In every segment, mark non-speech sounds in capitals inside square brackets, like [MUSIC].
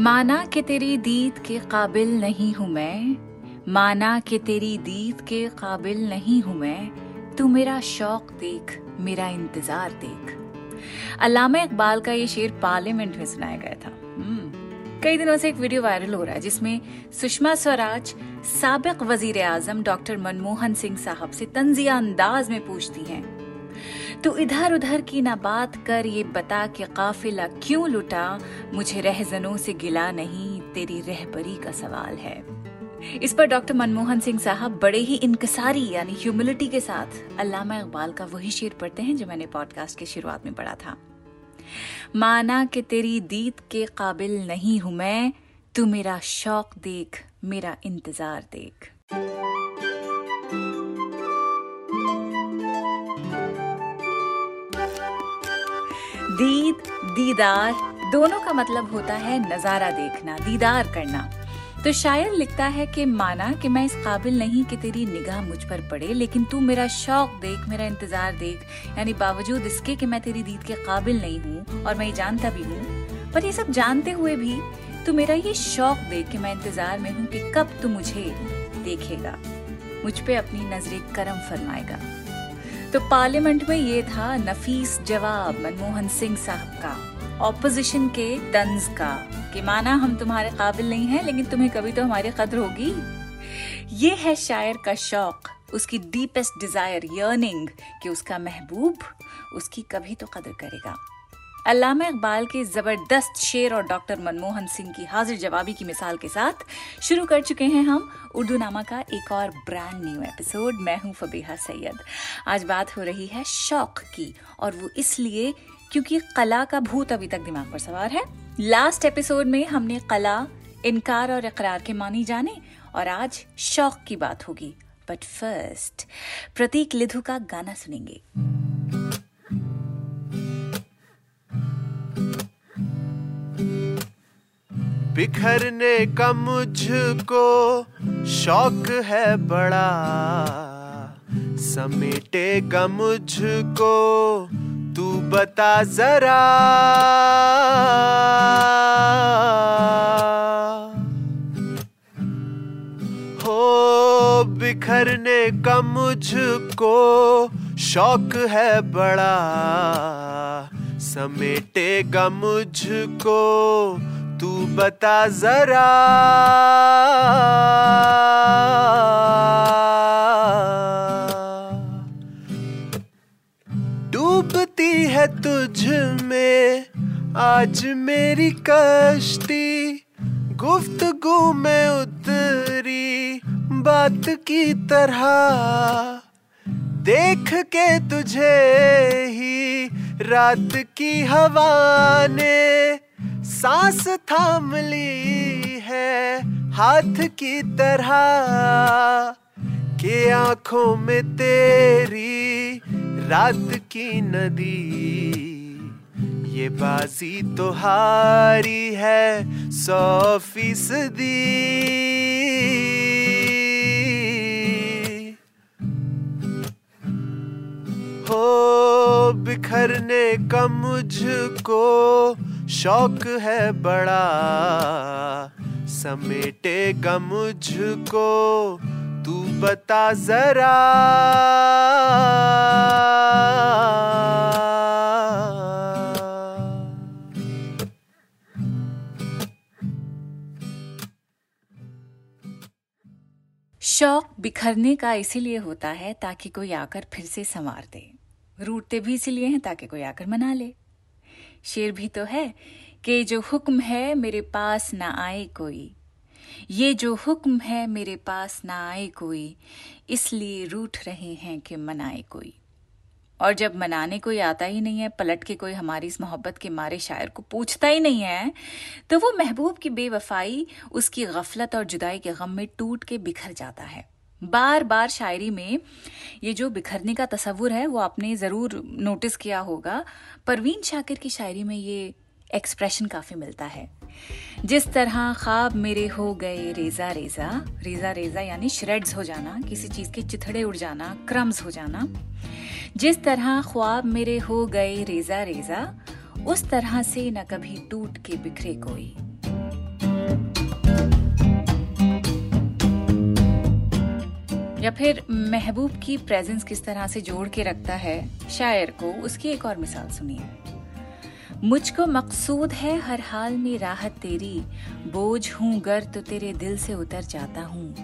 माना कि तेरी दीद के काबिल नहीं हूँ मैं। माना कि तेरी दीद के काबिल नहीं हूँ मैं। तू मेरा शौक देख मेरा इंतज़ार देख। अल्लामा इकबाल का ये शेर पार्लियामेंट में सुनाया गया था। हम्म, कई दिनों से एक वीडियो वायरल हो रहा है जिसमें सुषमा स्वराज सबक वज़ीर आज़म डॉक्टर मनमोहन सिंह साहब से तंजिया अंदाज में पूछती हैं तो इधर उधर की ना बात कर ये बता कि काफिला क्यों लुटा, मुझे रहजनों से गिला नहीं, तेरी रहबरी का सवाल है। इस पर डॉक्टर मनमोहन सिंह साहब बड़े ही इनकसारी यानी ह्यूमिलिटी के साथ अल्लामा इकबाल का वही शेर पढ़ते हैं जो मैंने पॉडकास्ट की शुरुआत में पढ़ा था। माना कि तेरी दीद के काबिल नहीं हूँ मैं, तू मेरा शौक देख, मेरा इंतज़ार देख। दीद, दीदार, दोनों का मतलब होता है नज़ारा देखना, दीदार करना। तो शायर लिखता है कि माना कि मैं इस काबिल नहीं कि तेरी निगाह मुझ पर पड़े, लेकिन तू मेरा शौक देख, मेरा इंतज़ार देख, यानी बावजूद इसके कि मैं तेरी दीद के काबिल नहीं हूँ और मैं ये जानता भी हूँ। पर ये सब जानते हुए भी तू मेरा ये शौक देख कि मैं इंतज़ार में हूँ कि कब तू मुझे देखेगा, मुझ पे अपनी नजरे करम फरमाएगा। तो पार्लियामेंट में ये था नफीस जवाब मनमोहन सिंह साहब का ऑपोजिशन के तंज का, कि माना हम तुम्हारे काबिल नहीं हैं, लेकिन तुम्हें कभी तो हमारी कदर होगी। ये है शायर का शौक, उसकी डीपेस्ट डिज़ायर यर्निंग कि उसका महबूब उसकी कभी तो कदर करेगा। अल्लामा इकबाल के ज़बरदस्त शेर और डॉक्टर मनमोहन सिंह की हाजिर जवाबी की मिसाल के साथ शुरू कर चुके हैं हम उर्दू नामा का एक और ब्रांड न्यू एपिसोड मैं हूँ फबीहा सैयद। आज बात हो रही है शौक की और वो इसलिए क्योंकि कला का भूत अभी तक दिमाग पर सवार है। लास्ट एपिसोड में हमने कला, इनकार और इकरार के मानी जाने और आज शौक की बात होगी। बट फ़र्स्ट प्रतीक लिधु का गाना सुनेंगे। बिखरने का मुझको शौक है बड़ा। समेटे समेटेगा मुझको, तू बता जरा। हो, बिखरने का मुझको शौक है बड़ा। समेटेगा मुझको बता जरा। डूबती है तुझ में आज मेरी कश्ती। गुफ्तगु में उतरी बात की तरह। देख के तुझे ही रात की हवा ने सांस थाम ली है हाथ की तरह के आँखों में तेरी रात की नदी। ये बाजी तो हारी है सौ फ़ीसदी। हो बिखरने का मुझको शौक है बड़ा समेटेगा मुझको, तू बता जरा। शौक बिखरने का इसीलिए होता है ताकि कोई आकर फिर से संवार दे। रूटते भी इसीलिए हैं ताकि कोई आकर मना ले। शेर भी तो है कि जो हुक्म है मेरे पास ना आए कोई। ये जो हुक्म है मेरे पास ना आए कोई, इसलिए रूठ रहे हैं कि मनाए कोई। और जब मनाने कोई आता ही नहीं है, पलट के कोई हमारी इस मोहब्बत के मारे शायर को पूछता ही नहीं है तो वो महबूब की बेवफाई, उसकी गफलत और जुदाई के गम में टूट के बिखर जाता है। बार बार शायरी में ये जो बिखरने का तस्वुर है, वो आपने ज़रूर नोटिस किया होगा। परवीन शाकिर की शायरी में ये एक्सप्रेशन काफ़ी मिलता है। जिस तरह ख्वाब मेरे हो गए रेजा रेजा रेजा रेजा यानी श्रेड्स हो जाना, किसी चीज़ के चिथड़े उड़ जाना क्रम्स हो जाना। जिस तरह ख्वाब मेरे हो गए रेजा रेजा, उस तरह से न कभी टूट के बिखरे कोई। या फिर महबूब की प्रेजेंस किस तरह से जोड़ के रखता है? शायर को उसकी एक और मिसाल सुनिए। मुझको मकसूद है हर हाल में राहत तेरी, बोझ हूँ गर तो तेरे दिल से उतर जाता हूँ।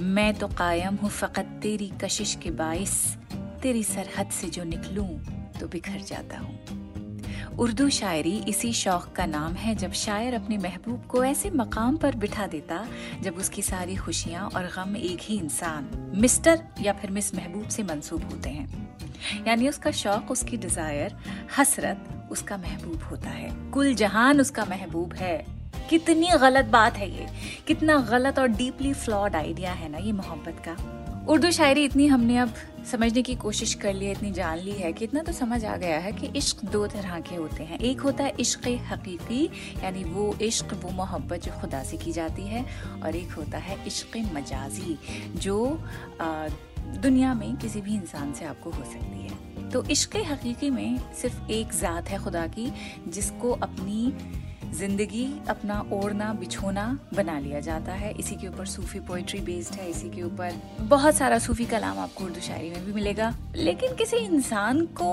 मैं तो कायम हूँ फकत तेरी कशिश के बाइस, तेरी सरहद से जो निकलूं तो बिखर जाता हूँ। उर्दू शायरी इसी शौक का नाम है जब शायर अपने महबूब को ऐसे मकाम पर बिठा देता जब उसकी सारी खुशियाँ और गम एक ही इंसान, मिस्टर या फिर मिस महबूब से मंसूब होते हैं। यानी उसका शौक, उसकी डिज़ायर हसरत उसका महबूब होता है। कुल जहान उसका महबूब है। कितनी गलत बात है ये। कितना गलत और डीपली फ्लॉड आइडिया है ना ये मोहब्बत का। उर्दू शायरी इतनी हमने अब समझने की कोशिश कर ली है इतनी जान ली है कि इतना तो समझ आ गया है कि इश्क दो तरह के होते हैं। एक होता है इश्क हकीकी यानी वो इश्क वो मोहब्बत जो खुदा से की जाती है और एक होता है इश्क मजाजी जो आ, दुनिया में किसी भी इंसान से आपको हो सकती है। तो इश्क हकीकी में सिर्फ़ एक ज़ात है खुदा की जिसको अपनी ज़िंदगी अपना ओढ़ना, बिछोना बना लिया जाता है। इसी के ऊपर सूफी पोइट्री बेस्ड है, इसी के ऊपर बहुत सारा सूफी कलाम आपको उर्दू शायरी में भी मिलेगा। लेकिन किसी इंसान को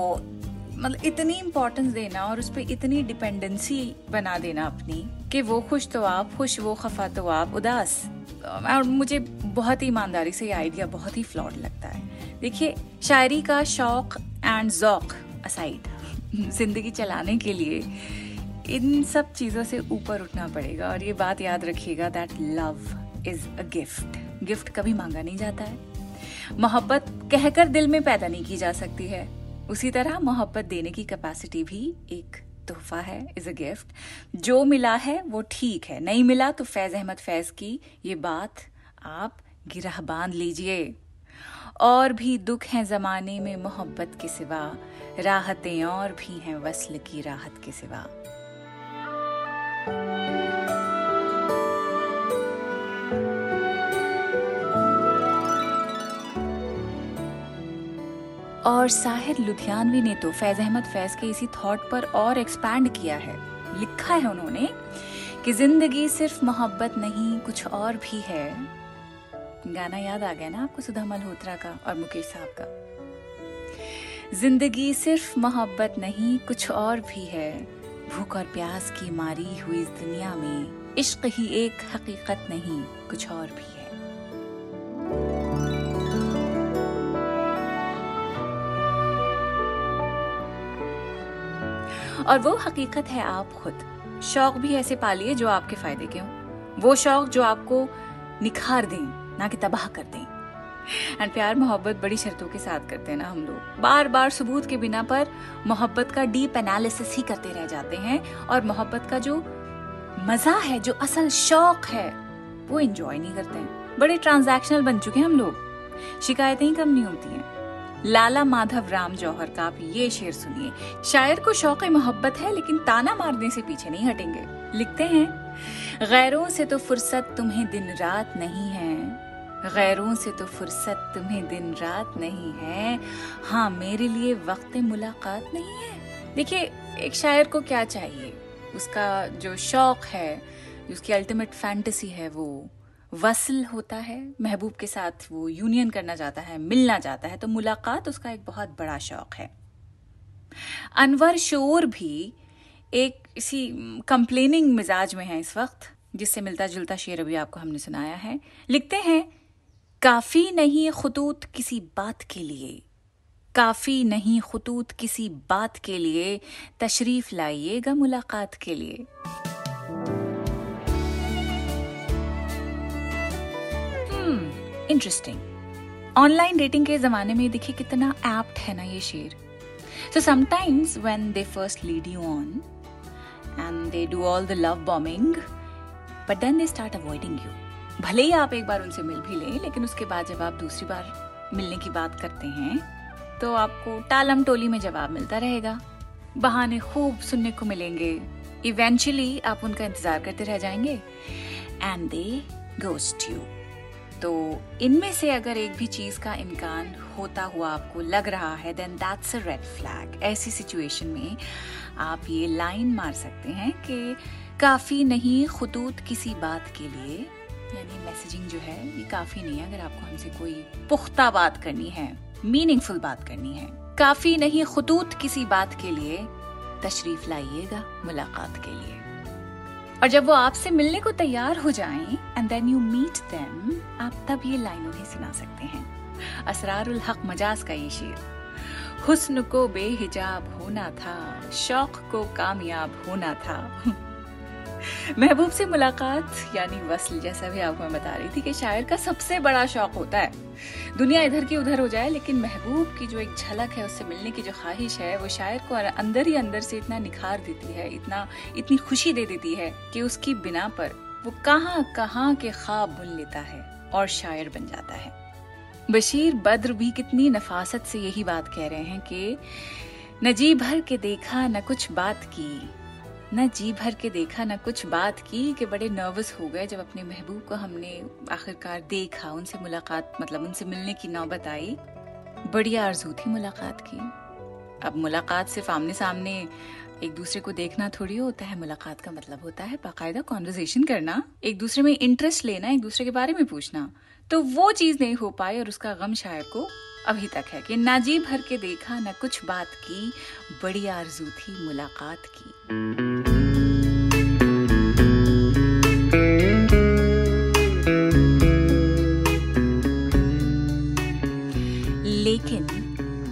मतलब इतनी इम्पोर्टेंस देना और उस पर इतनी डिपेंडेंसी बना देना अपनी कि वो खुश तो आप, खुश वो खफा तो आप, उदास। और मुझे बहुत ही ईमानदारी से ये आइडिया बहुत ही फ्लॉड लगता है। देखिए, शायरी का शौक एंड जौक असाइड ज़िंदगी चलाने के लिए इन सब चीज़ों से ऊपर उठना पड़ेगा और ये बात याद रखिएगा that love is a gift gift कभी मांगा नहीं जाता है। मोहब्बत कहकर दिल में पैदा नहीं की जा सकती है। उसी तरह मोहब्बत देने की कैपेसिटी भी एक तोहफा है इज़ अ गिफ्ट जो मिला है, वो ठीक है। नहीं मिला तो फैज अहमद फैज की ये बात आप गिरह बाँध लीजिए। और भी दुख हैं जमाने में मोहब्बत के सिवा। राहतें और भी हैं वसल की राहत के सिवा। और साहिर लुधियानवी ने तो फैज अहमद फैज के इसी थॉट पर और एक्सपैंड किया है। लिखा है उन्होंने कि ज़िंदगी सिर्फ़ मोहब्बत नहीं, कुछ और भी है। गाना याद आ गया ना आपको सुधा मल्होत्रा का और मुकेश साहब का? ज़िंदगी सिर्फ़ मोहब्बत नहीं, कुछ और भी है। भूख और प्यास की मारी हुई इस दुनिया में, इश्क ही एक हकीकत नहीं, कुछ और भी है। और वो हकीकत है आप खुद। शौक भी ऐसे पालिए जो आपके फ़ायदे के हों। वो शौक जो आपको निखार दें, ना कि तबाह कर दें। एंड प्यार, मोहब्बत बड़ी शर्तों के साथ करते हैं ना हम लोग। बार बार सबूत के बिना पर मोहब्बत का डीप एनालिसिस ही करते रह जाते हैं और मोहब्बत का जो मज़ा है, जो असल शौक है, वो एंजॉय नहीं करते हैं। बड़े ट्रांजैक्शनल बन चुके हैं हम लोग। शिकायतें ही कम नहीं होती हैं। लाला माधव राम जौहर का आप ये शेर सुनिए। शायर को शौक मोहब्बत है, लेकिन ताना मारने से पीछे नहीं हटेंगे। लिखते हैं, गैरों से तो फुर्सत तुम्हें दिन रात नहीं है। गैरों से तो फुर्सत तुम्हें दिन रात नहीं है। हाँ मेरे लिए वक्त मुलाकात नहीं है। देखिए, एक शायर को क्या चाहिए? उसका जो शौक है, उसकी अल्टीमेट फैंटेसी है वो। वसल होता है, महबूब के साथ वो यूनियन करना चाहता है, मिलना चाहता है तो मुलाकात उसका एक बहुत बड़ा शौक है। अनवर शोर भी एक इसी कंप्लेनिंग मिजाज में है इस वक्त, जिससे मिलता जुलता शेर अभी आपको हमने सुनाया है। लिखते हैं, काफ़ी नहीं खतूत किसी बात के लिए, काफ़ी नहीं खतूत किसी बात के लिए, तशरीफ़ लाइएगा मुलाकात के लिए। इंटरेस्टिंग ऑनलाइन डेटिंग के जमाने में देखिए कितना एप्ट है ना ये शेर। So sometimes when they first lead you on and they do all the love bombing but then they start avoiding you भले ही आप एक बार उनसे मिल भी लें, लेकिन उसके बाद जब आप दूसरी बार मिलने की बात करते हैं तो आपको टालम टोली में जवाब मिलता रहेगा। बहाने खूब सुनने को मिलेंगे। इवेंचुअली आप उनका इंतज़ार करते रह जाएँगे। एंड दे गोस्ट यू तो इनमें से अगर एक भी चीज़ का इम्कान होता हुआ आपको लग रहा है then that's a red flag ऐसी सिचुएशन में आप ये लाइन मार सकते हैं कि काफ़ी नहीं खतूत किसी बात के लिए, यानी मैसेजिंग जो है, ये काफ़ी नहीं है। अगर आपको हमसे कोई पुख्ता बात करनी है मीनिंगफुल बात करनी है, काफ़ी नहीं खतूत किसी बात के लिए, तशरीफ़ लाइएगा मुलाकात के लिए। और जब वो आपसे मिलने को तैयार हो जाएँ and then you meet them आप तब ये लाइन उन्हें सुना सकते हैं। असरारुल हक मजाज का ये शेर। हुस्न को बेहिजाब होना था, शौक को कामयाब होना था। महबूब से मुलाकात, यानी वसल जैसा भी आपको मैं बता रही थी कि शायर का सबसे बड़ा शौक होता है। दुनिया इधर की उधर हो जाए, लेकिन महबूब की जो एक झलक है, उससे मिलने की जो ख्वाहिश है, वो शायर को अंदर ही अंदर से इतना निखार देती है, इतना, इतनी खुशी दे देती है कि उसकी बिना पर वो कहाँ कहाँ के ख्वाब बुन लेता है और शायर बन जाता है। बशीर बद्र भी कितनी नफासत से यही बात कह रहे हैं कि, न जी भर के देखा, न कुछ बात की। न जी भर के देखा, न कुछ बात की कि बड़े नर्वस हो गए जब अपने महबूब को हमने आखिरकार देखा। उनसे मुलाकात मतलब उनसे मिलने की नौबत आई। बड़ी आरज़ू थी मुलाकात की। अब मुलाकात सिर्फ़ आमने सामने एक दूसरे को देखना थोड़ी होता है। मुलाकात का मतलब होता है बाकायदा कॉन्वर्जेशन करना, एक दूसरे में इंटरेस्ट लेना, एक दूसरे के बारे में पूछना। तो वो चीज़ नहीं हो पाई और उसका गम शायर को अभी तक है कि ना जी भर के देखा, ना कुछ बात की। बड़ी आरज़ू थी मुलाकात की। लेकिन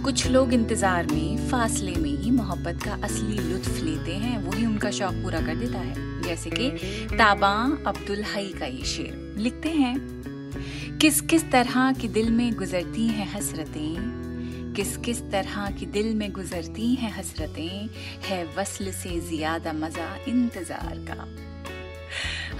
कुछ लोग इंतज़ार में, फासले में ही मोहब्बत का असली लुत्फ लेते हैं। वही उनका शौक पूरा कर देता है। जैसे कि ताबा अब्दुल हई का ये शेर। लिखते हैं किस किस तरह की दिल में गुजरती हैं हसरतें किस किस तरह की दिल में गुजरती हैं हसरतें, है वसल से ज़्यादा मज़ा इंतज़ार का।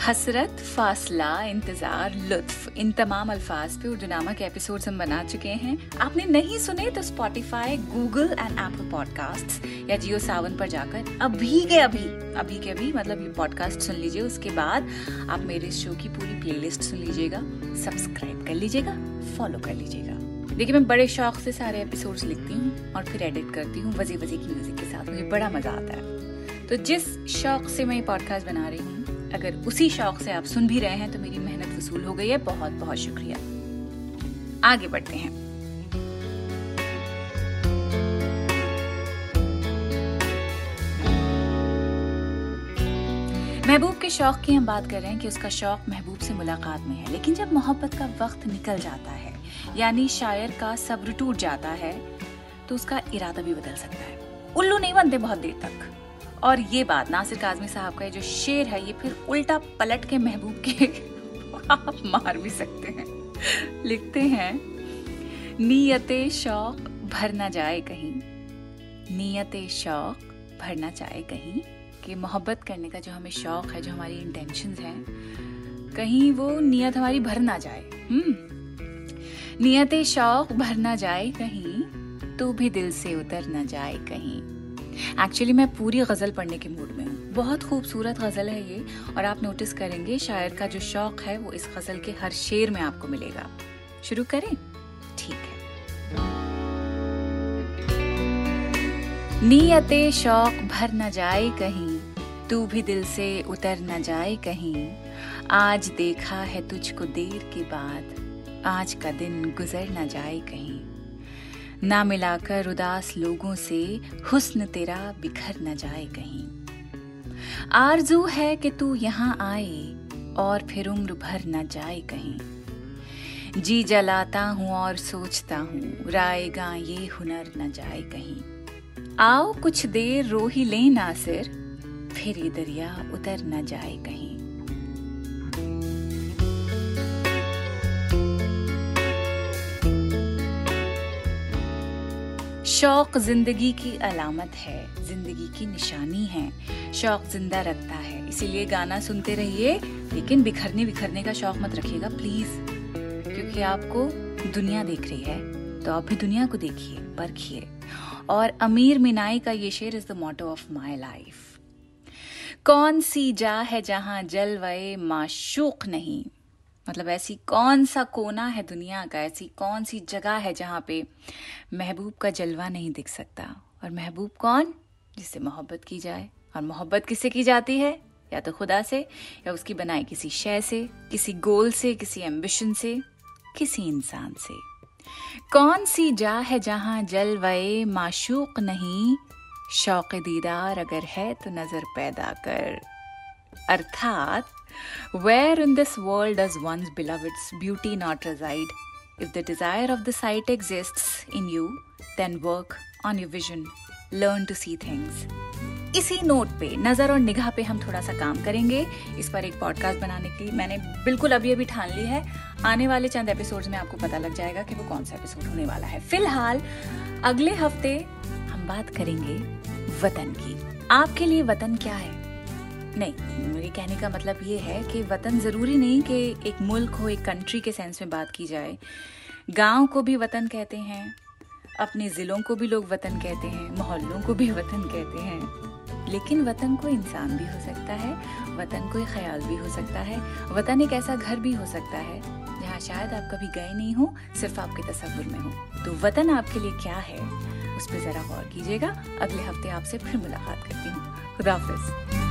हसरत, फासला, इंतज़ार, लुत्फ, इन तमाम अल्फाज पे उर्दू नामा के एपिसोड्स हम बना चुके हैं। आपने नहीं सुने तो Spotify Google and Apple podcast या जियो सावन पर जाकर अभी के अभी अभी के अभी मतलब ये पॉडकास्ट सुन लीजिए। उसके बाद आप मेरे शो की पूरी प्लेलिस्ट सुन लीजिएगा सब्सक्राइब कर लीजिएगा फॉलो कर लीजिएगा। देखिए, मैं बड़े शौक से सारे एपिसोड्स लिखती हूँ और फिर एडिट करती हूँ वजी वजी की म्यूज़िक के साथ। मुझे बड़ा मज़ा आता है। तो जिस शौक से मैं ये पॉडकास्ट बना रही हूँ, अगर उसी शौक से आप सुन भी रहे हैं तो मेरी मेहनत वसूल हो गई है। बहुत बहुत शुक्रिया। आगे बढ़ते हैं। महबूब के शौक की हम बात कर रहे हैं कि उसका शौक महबूब से मुलाकात में है, लेकिन जब मोहब्बत का वक्त निकल जाता है यानी शायर का सब्र टूट जाता है तो उसका इरादा भी बदल सकता है। उल्लू नहीं बनते बहुत देर तक। और ये बात नासिर काजमी साहब का जो शेर है, ये फिर उल्टा पलट के महबूब के [LAUGHS] आप मार भी सकते हैं। लिखते हैं, नीयत शौक भर ना जाए कहीं, नीयत शौक भर ना जाए कहीं, कि मोहब्बत करने का जो हमें शौक है, जो हमारी इंटेंशंस हैं, कहीं वो नियत हमारी भर ना जाए। हम्म। नियत शौक भर ना जाए कहीं तो भी दिल से उतर ना जाए कहीं। एक्चुअली मैं पूरी गज़ल पढ़ने के मूड में हूँ। बहुत खूबसूरत गज़ल है ये, और आप नोटिस करेंगे, शायर का जो शौक है, वो इस गज़ल के हर शेर में आपको मिलेगा। शुरू करें? ठीक है। नीयत शौक भर न जाए कहीं, तू भी दिल से उतर न जाए कहीं। आज देखा है तुझको देर के बाद आज का दिन गुजर न जाए कहीं। ना मिलाकर उदास लोगों से हुस्न तेरा बिखर न जाए कहीं। आरज़ू है कि तू यहाँ आए और फिर उम्र भर न जाए कहीं। जी जलाता हूँ और सोचता हूँ रायगा ये हुनर न जाए कहीं। आओ कुछ देर रो ही ले नासिर फिर ये दरिया उतर न जाए कहीं। शौक ज़िंदगी की अलामत है, ज़िंदगी की निशानी है। शौक ज़िंदा रखता है। इसीलिए गाना सुनते रहिए, लेकिन बिखरने बिखरने का शौक मत रखिएगा प्लीज़ क्योंकि आपको दुनिया देख रही है तो आप भी दुनिया को देखिए, परखिए। और अमीर मिनाई का ये शेर is the motto of my life कौन सी जा है जहाँ जलवे माशूक नहीं। मतलब ऐसी कौन सा कोना है दुनिया का, ऐसी कौन सी जगह है जहाँ पे महबूब का जलवा नहीं दिख सकता? और महबूब कौन? जिससे मोहब्बत की जाए। और मोहब्बत किससे की जाती है? या तो खुदा से, या उसकी बनाई किसी शय से, किसी गोल से, किसी एम्बिशन से, किसी इंसान से। कौन सी जा है जहाँ जलवए माशूक नहीं? शौक दीदार अगर है तो नज़र पैदा कर। अर्थात where in this world does one's beloved's beauty not reside? If the desire of the sight exists in you, then work on your vision. Learn to see things. इसी नोट पे नज़र और निगाह पे हम थोड़ा सा काम करेंगे। इस पर एक पॉडकास्ट बनाने की मैंने बिल्कुल अभी अभी ठान ली है। आने वाले चंद एपिसोड्स में आपको पता लग जाएगा कि वो कौन सा एपिसोड होने वाला है। फ़िलहाल अगले हफ़्ते हम बात करेंगे वतन की। आपके लिए वतन क्या है? नहीं मेरे कहने का मतलब ये है कि वतन ज़रूरी नहीं कि एक मुल्क हो, एक कंट्री के सेंस में बात की जाए। गाँव को भी वतन कहते हैं, अपने ज़िलों को भी लोग वतन कहते हैं, मोहल्लों को भी वतन कहते हैं। लेकिन वतन को इंसान भी हो सकता है, वतन कोई ख्याल भी हो सकता है, वतन एक ऐसा घर भी हो सकता है, जहाँ शायद आप कभी गए नहीं हो, सिर्फ़ आपके तस्वुर में हो। तो वतन आपके लिए क्या है, उस पर ज़रा गौर कीजिएगा। अगले हफ़्ते आपसे फिर मुलाकात करती हूँ। खुदाफिज